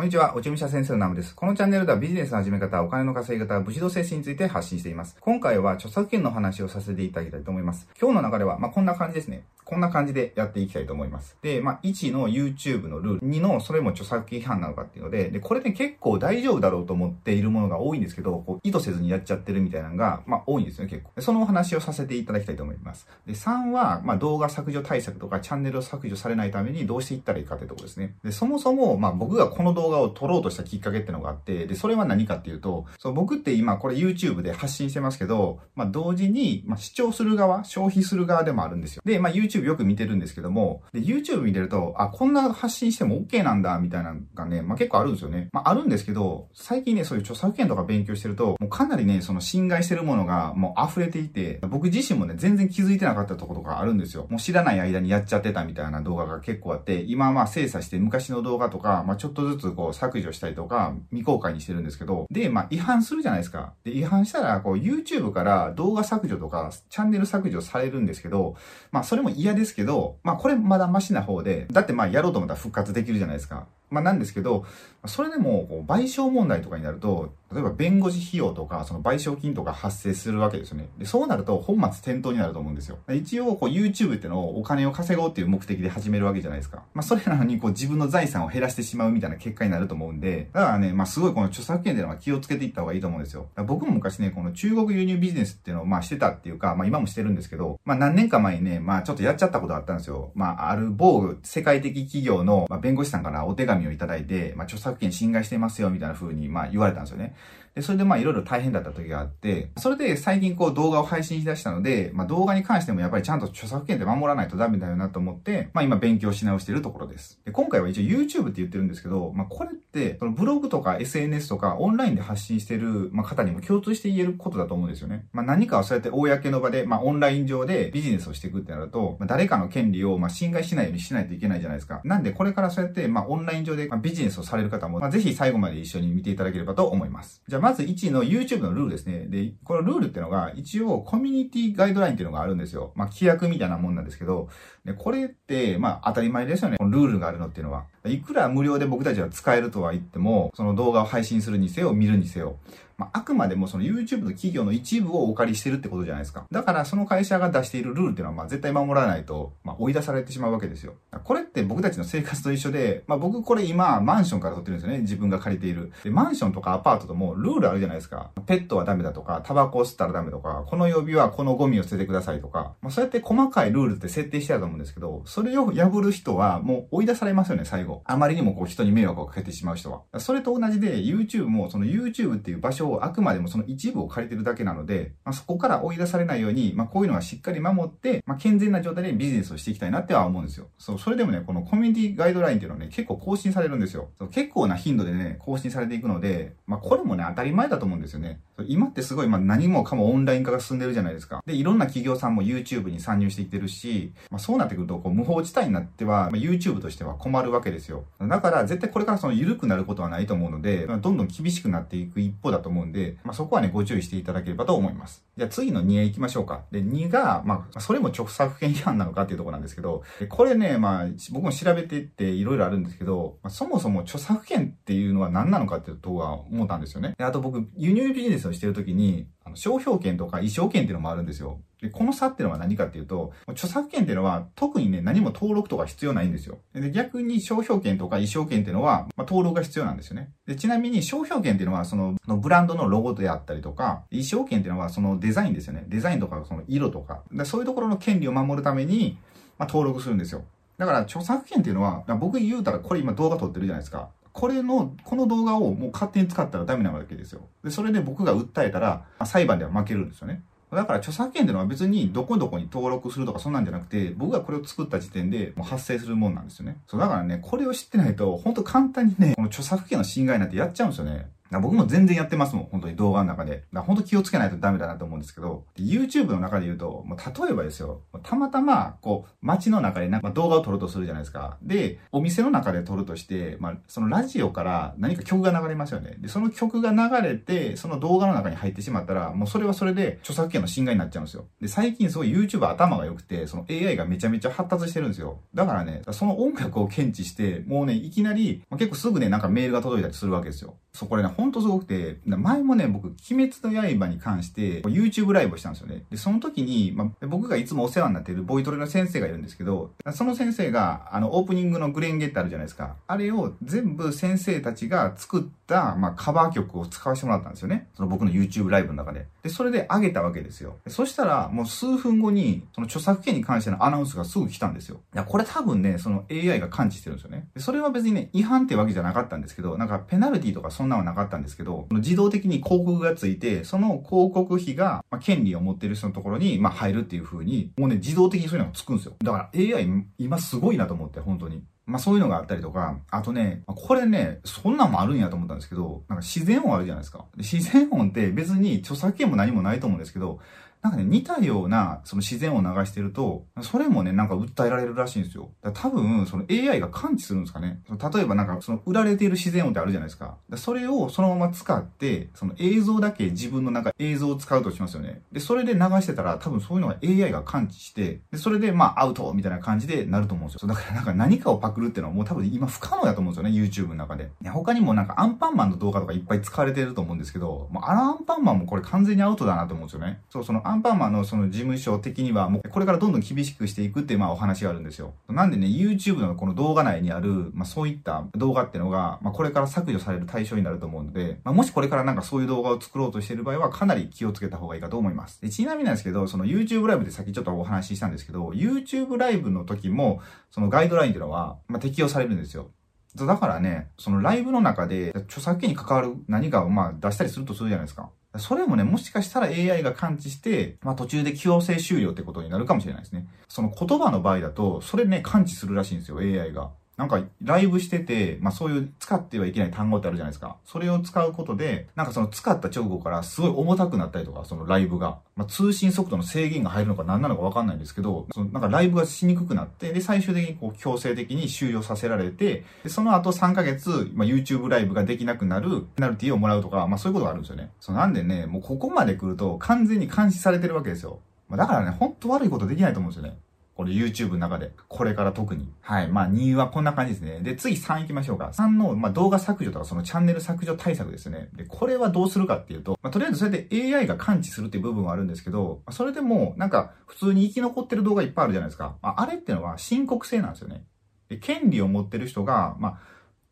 こんにちは、おちみしゃ先生のナムです。このチャンネルではビジネスの始め方、お金の稼ぎ方、武士道精神について発信しています。今回は著作権の話をさせていただきたいと思います。今日の流れは、まあ、こんな感じですね。こんな感じでやっていきたいと思います。で、まあ、1の YouTube のルール、2のそれも著作権違反なのかっていうので、で、これね結構大丈夫だろうと思っているものが多いんですけど、こう意図せずにやっちゃってるみたいなのが、まあ、多いんですよね、結構。そのお話をさせていただきたいと思います。で、3は、まあ、動画削除対策とかチャンネルを削除されないためにどうしていったらいいかってところですね。で、そもそも、まあ、僕がこの動画画を撮ろうとしたきっかけってのがあって、で、それは何かっていうと、そう、僕って今これ YouTube で発信してますけど、まあ、同時に、まあ、視聴する側、消費する側でもあるんですよ。で、まあ、YouTube よく見てるんですけども、で、YouTube 見てると、あ、こんな発信しても OK なんだ、みたいなのがね、まあ、結構あるんですよね。まあ、あるんですけど、最近ね、そういう著作権とか勉強してると、もうかなりね、その侵害してるものがもう溢れていて、僕自身もね、全然気づいてなかったところがあるんですよ。もう知らない間にやっちゃってたみたいな動画が結構あって、今はまあ精査して昔の動画とか、まあ、ちょっとずつこう削除したりとか、未公開にしてるんですけど、で、まあ、違反するじゃないですか。で、違反したら、こう、YouTube から動画削除とか、チャンネル削除されるんですけど、まあ、それも嫌ですけど、まあ、これまだマシな方で、だってまあ、やろうと思ったら復活できるじゃないですか。まあ、なんですけど、それでも、こう、賠償問題とかになると、例えば弁護士費用とか、その賠償金とか発生するわけですよね。で、そうなると本末転倒になると思うんですよ。一応、こう YouTube ってのをお金を稼ごうっていう目的で始めるわけじゃないですか。まあ、それなのに、こう自分の財産を減らしてしまうみたいな結果になると思うんで、だからね、まあ、すごいこの著作権っていうのは気をつけていった方がいいと思うんですよ。僕も昔ね、この中国輸入ビジネスっていうのをまあしてたっていうか、まあ今もしてるんですけど、まあ何年か前にね、まあちょっとやっちゃったことがあったんですよ。まあある某世界的企業のまあ弁護士さんからお手紙をいただいて、まあ著作権侵害してますよみたいな風にまあ言われたんですよね。で、それでまあいろいろ大変だった時があって、それで最近こう動画を配信しだしたので、まあ動画に関してもやっぱりちゃんと著作権って守らないとダメだよなと思って、まあ今勉強し直してるところです。で、今回は一応 YouTube って言ってるんですけど、まあこれって、そのブログとか SNS とかオンラインで発信してる、ま、方にも共通して言えることだと思うんですよね。まあ何かをそうやって公の場で、まあオンライン上でビジネスをしていくってなると、まあ、誰かの権利をまあ侵害しないようにしないといけないじゃないですか。なんでこれからそうやってまあオンライン上でビジネスをされる方も、まあぜひ最後まで一緒に見ていただければと思います。じゃあまず1の YouTube のルールですね。で、このルールっていうのが、一応コミュニティガイドラインっていうのがあるんですよ。まあ、規約みたいなもんなんですけど、で、これって、まあ、当たり前ですよね。このルールがあるのっていうのは。いくら無料で僕たちは使えるとは言っても、その動画を配信するにせよ、見るにせよ。まあ、あくまでもその YouTube の企業の一部をお借りしてるってことじゃないですか。だからその会社が出しているルールっていうのはまあ絶対守らないと、まあ、追い出されてしまうわけですよ。これって僕たちの生活と一緒で、まあ、僕これ今マンションから撮ってるんですよね。自分が借りている。で、マンションとかアパートともルールあるじゃないですか。ペットはダメだとか、タバコを吸ったらダメとか、この曜日はこのゴミを捨ててくださいとか、まあ、そうやって細かいルールって設定してあると思うんですけど、それを破る人はもう追い出されますよね、最後。あまりにもこう人に迷惑をかけてしまう人は。それと同じで YouTube もその YouTube っていう場所をあくまでもその一部を借りてるだけなので、まあ、そこから追い出されないように、まあ、こういうのはしっかり守って、まあ、健全な状態でビジネスをしていきたいなっては思うんですよ。そう、それでもね、このコミュニティガイドラインっていうのはね、結構更新されるんですよ。そう結構な頻度でね、更新されていくので、まあ、これもね、当たり前だと思うんですよね。今ってすごい、まあ、何もかもオンライン化が進んでるじゃないですか。で、いろんな企業さんも YouTube に参入してきてるし、まあ、そうなってくると、こう、無法地帯になっては、まあ、YouTube としては困るわけですよ。だから、絶対これからその緩くなることはないと思うので、まあ、どんどん厳しくなっていく一方だと思うんで、まあ、そこはね、ご注意していただければと思います。じゃあ次の2へ行きましょうか。で、2が、まあ、それも著作権違反なのかっていうとこなんですけど、これね、まあ、僕も調べてっていろいろあるんですけど、まあ、そもそも著作権っていうのは何なのかっていうとは思ったんですよね。で、あと僕、輸入ビジネスをしてるときに、の商標権とか衣装権っていうのもあるんですよ。で、この差っていうのは何かっていうと、著作権っていうのは特にね、何も登録とか必要ないんですよ。で、逆に商標権とか衣装権っていうのは、まあ、登録が必要なんですよね。で、ちなみに商標権っていうのは、その、のブランドのロゴであったりとか、衣装権っていうのはそのデザインですよね。デザインとかその色とか。でそういうところの権利を守るために、まあ、登録するんですよ。だから著作権っていうのは、僕言うたらこれ今動画撮ってるじゃないですか。これの、この動画をもう勝手に使ったらダメなわけですよ。で、それで僕が訴えたら、裁判では負けるんですよね。だから著作権っていうのは別にどこどこに登録するとかそんなんじゃなくて、僕がこれを作った時点でもう発生するもんなんですよね。そう、だからね、これを知ってないと、本当簡単にね、この著作権の侵害なんてやっちゃうんですよね。僕も全然やってますもん、本当に動画の中で。だ本当気をつけないとダメだなと思うんですけど、YouTube の中で言うと、もう例えばですよ、たまたま、こう、街の中でなんか動画を撮るとするじゃないですか。で、お店の中で撮るとして、まあ、そのラジオから何か曲が流れますよね。で、その曲が流れて、その動画の中に入ってしまったら、もうそれはそれで著作権の侵害になっちゃうんですよ。で、最近すごい YouTube 頭が良くて、その AI がめちゃめちゃ発達してるんですよ。だからね、その音楽を検知して、もうね、いきなり、まあ、結構すぐね、なんかメールが届いたりするわけですよ。そ、これね、ほんとすごくて、前もね、僕、鬼滅の刃に関して、YouTube ライブをしたんですよね。で、その時に、まあ、僕がいつもお世話になっているボイトレの先生がいるんですけど、その先生が、あの、オープニングのグレンゲってあるじゃないですか。あれを全部先生たちが作った、まあ、カバー曲を使わせてもらったんですよね。その僕の YouTube ライブの中で。で、それで上げたわけですよ。そしたら、もう数分後に、その著作権に関してのアナウンスがすぐ来たんですよ。いや、これ多分ね、その AI が感知してるんですよね。でそれは別にね、違反ってわけじゃなかったんですけど、なんかペナルティとかそんなのはなかったたんですけど、自動的に広告がついて、その広告費が、まあ、権利を持ってる人のところに、まあ、入るっていう風に、もうね、自動的にそういうのがつくんですよ。だから AI 今すごいなと思って、本当に。まあそういうのがあったりとか、あとね、これね、そんなんもあるんやと思ったんですけど、なんか自然音あるじゃないですか。自然音って別に著作権も何もないと思うんですけど、なんかね、似たような、その自然を流してると、それもね、なんか訴えられるらしいんですよ。だ多分、その AI が感知するんですかね。例えばなんか、その売られている自然音ってあるじゃないですか。それをそのまま使って、その映像だけ自分のなんか映像を使うとしますよね。で、それで流してたら、多分そういうのが AI が感知して、で、それでまあアウトみたいな感じでなると思うんですよ。だからなんか何かをパクるっていうのはもう多分今不可能だと思うんですよね、YouTube の中で。他にもなんかアンパンマンの動画とかいっぱい使われてると思うんですけど、もうあのアンパンマンもこれ完全にアウトだなと思うんですよね。そう、そのアンパンマンのその事務所的にはもうこれからどんどん厳しくしていくっていうまあお話があるんですよ。なんでね、YouTube のこの動画内にある、まあそういった動画っていうのが、まあこれから削除される対象になると思うので、まあもしこれからなんかそういう動画を作ろうとしている場合はかなり気をつけた方がいいかと思います。でちなみになんですけど、その YouTube ライブでさっきちょっとお話ししたんですけど、YouTube ライブの時も、そのガイドラインっていうのは、まあ適用されるんですよ。だからね、そのライブの中で著作権に関わる何かをまあ出したりするとするじゃないですか。それもね、もしかしたら AI が感知して、まあ途中で強制終了ってことになるかもしれないですね。その言葉の場合だと、それね、感知するらしいんですよ、AI が。なんか、ライブしてて、まあそういう使ってはいけない単語ってあるじゃないですか。それを使うことで、なんかその使った直後からすごい重たくなったりとか、そのライブが。まあ通信速度の制限が入るのか何なのかわかんないんですけど、そのなんかライブがしにくくなって、で、最終的にこう強制的に終了させられて、で、その後3ヶ月、まあ YouTube ライブができなくなるペナルティをもらうとか、まあそういうことがあるんですよね。そうなんでね、もうここまで来ると完全に監視されてるわけですよ。まあだからね、ほんと悪いことできないと思うんですよね。これ YouTube の中で。これから特に。はい。まあ2はこんな感じですね。で、次3行きましょうか。3の、まあ、動画削除とかそのチャンネル削除対策ですね。で、これはどうするかっていうと、まあ、とりあえずそれで AI が感知するっていう部分はあるんですけど、まあそれでもなんか普通に生き残ってる動画いっぱいあるじゃないですか。まあ、あれっていうのは申告制なんですよね。で、権利を持ってる人が、まあ、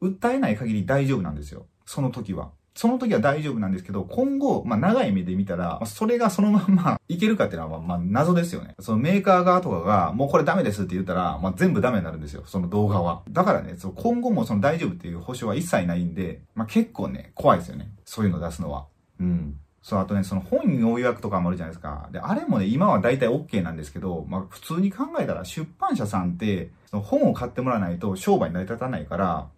訴えない限り大丈夫なんですよ。その時は。その時は大丈夫なんですけど、今後、まあ長い目で見たら、それがそのまんまいけるかっていうのは、まあ謎ですよね。そのメーカー側とかが、もうこれダメですって言ったら、まあ全部ダメになるんですよ。その動画は。だからね、その今後もその大丈夫っていう保証は一切ないんで、まあ結構ね、怖いですよね。そういうの出すのは。うん。そう、あとね、その本要約とかもあるじゃないですか。で、あれもね、今は大体 OK なんですけど、まあ普通に考えたら出版社さんって、その本を買ってもらわないと商売成り立たないから、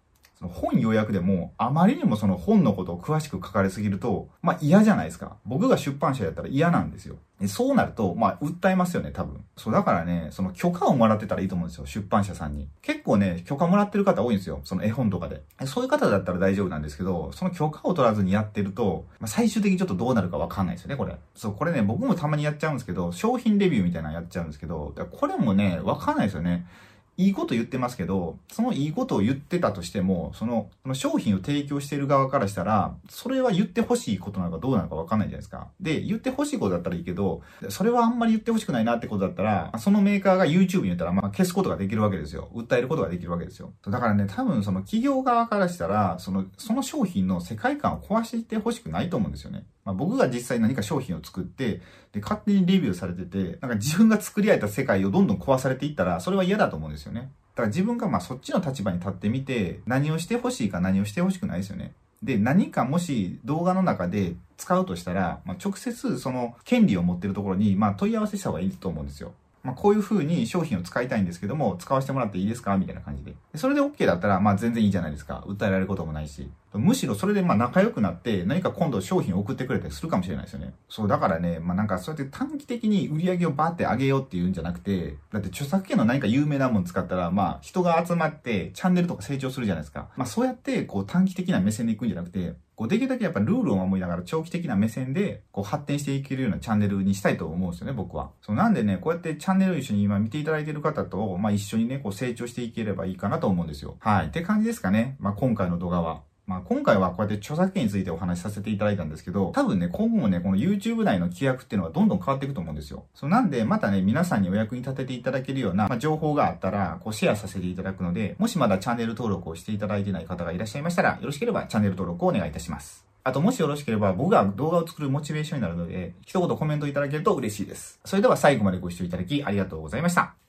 その本要約でも、あまりにもその本のことを詳しく書かれすぎると、まあ嫌じゃないですか。僕が出版社やったら嫌なんですよ。そうなると、まあ、訴えますよね、多分。そう、だからね、その許可をもらってたらいいと思うんですよ、出版社さんに。結構ね、許可もらってる方多いんですよ、その絵本とかで。そういう方だったら大丈夫なんですけど、その許可を取らずにやってると、まあ、最終的にちょっとどうなるかわかんないですよね、これ。そう、これね、僕もたまにやっちゃうんですけど、商品レビューみたいなのやっちゃうんですけど、これもね、わかんないですよね。いいこと言ってますけど、そのいいことを言ってたとしても、その、その商品を提供している側からしたら、それは言ってほしいことなのかどうなのかわかんないじゃないですか。で、言ってほしいことだったらいいけど、それはあんまり言ってほしくないなってことだったら、そのメーカーが YouTube に言ったら、まあ消すことができるわけですよ。訴えることができるわけですよ。だからね、多分その企業側からしたら、その、その商品の世界観を壊していってほしくないと思うんですよね。まあ、僕が実際何か商品を作って、で、勝手にレビューされてて、なんか自分が作り上げた世界をどんどん壊されていったら、それは嫌だと思うんですよね。だから自分がまあそっちの立場に立ってみて、何をしてほしいか何をしてほしくないですよね。で、何かもし動画の中で使うとしたら、まあ、直接その権利を持ってるところに、まあ、問い合わせした方がいいと思うんですよ。まあ、こういう風に商品を使いたいんですけども、使わせてもらっていいですかみたいな感じで。それで OK だったら、まあ全然いいじゃないですか。訴えられることもないし。むしろそれでまあ仲良くなって何か今度商品を送ってくれたりするかもしれないですよね。そう、だからね、まあなんかそうやって短期的に売り上げをバーって上げようっていうんじゃなくて、だって著作権の何か有名なもの使ったら、まあ人が集まってチャンネルとか成長するじゃないですか。まあそうやってこう短期的な目線でいくんじゃなくて、こうできるだけやっぱルールを守りながら長期的な目線でこう発展していけるようなチャンネルにしたいと思うんですよね、僕は。そうなんでね、こうやってチャンネルを一緒に今見ていただいている方と、まあ一緒にね、こう成長していければいいかなと思うんですよ。はい。って感じですかね。まあ今回の動画は。まあ今回はこうやって著作権についてお話しさせていただいたんですけど、多分ね、今後もね、この YouTube 内の規約っていうのはどんどん変わっていくと思うんですよ。そうなんで、またね、皆さんにお役に立てていただけるような、まあ、情報があったら、こうシェアさせていただくので、もしまだチャンネル登録をしていただいてない方がいらっしゃいましたら、よろしければチャンネル登録をお願いいたします。あと、もしよろしければ、僕が動画を作るモチベーションになるので、一言コメントいただけると嬉しいです。それでは最後までご視聴いただきありがとうございました。